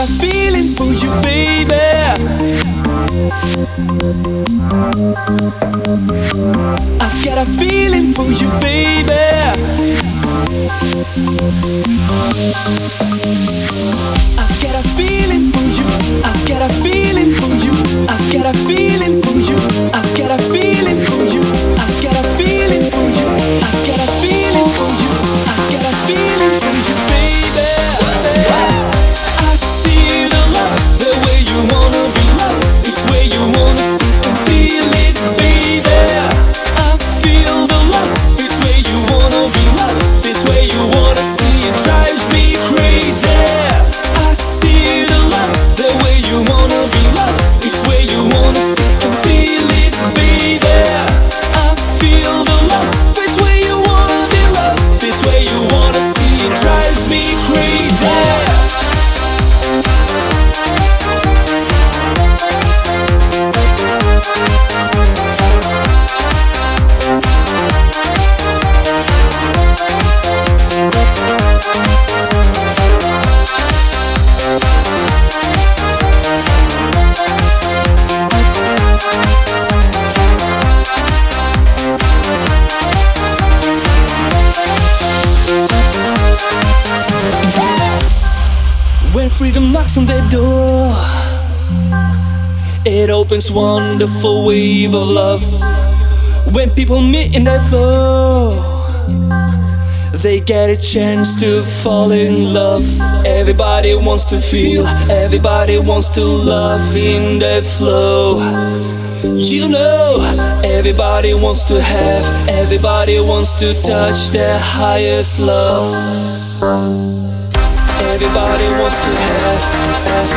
Got a feeling for you, baby. I've got a feeling for you, baby. I've got a feeling for you. I've got a feeling for you. I've got a feeling for you. I've got a feeling freedom knocks on their door, it opens wonderful wave of love. When people meet in that flow, they get a chance to fall in love. Everybody wants to feel, everybody wants to love in that flow. You know, everybody wants to have, everybody wants to touch their highest love. Everybody wants to have, have.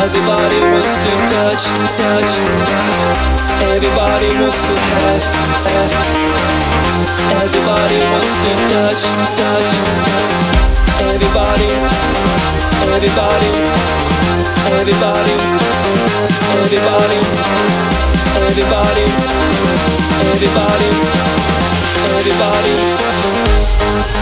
Everybody wants to touch, touch. Everybody wants to have, have. Everybody wants to touch, touch. Everybody, everybody, everybody, everybody, everybody, everybody, everybody.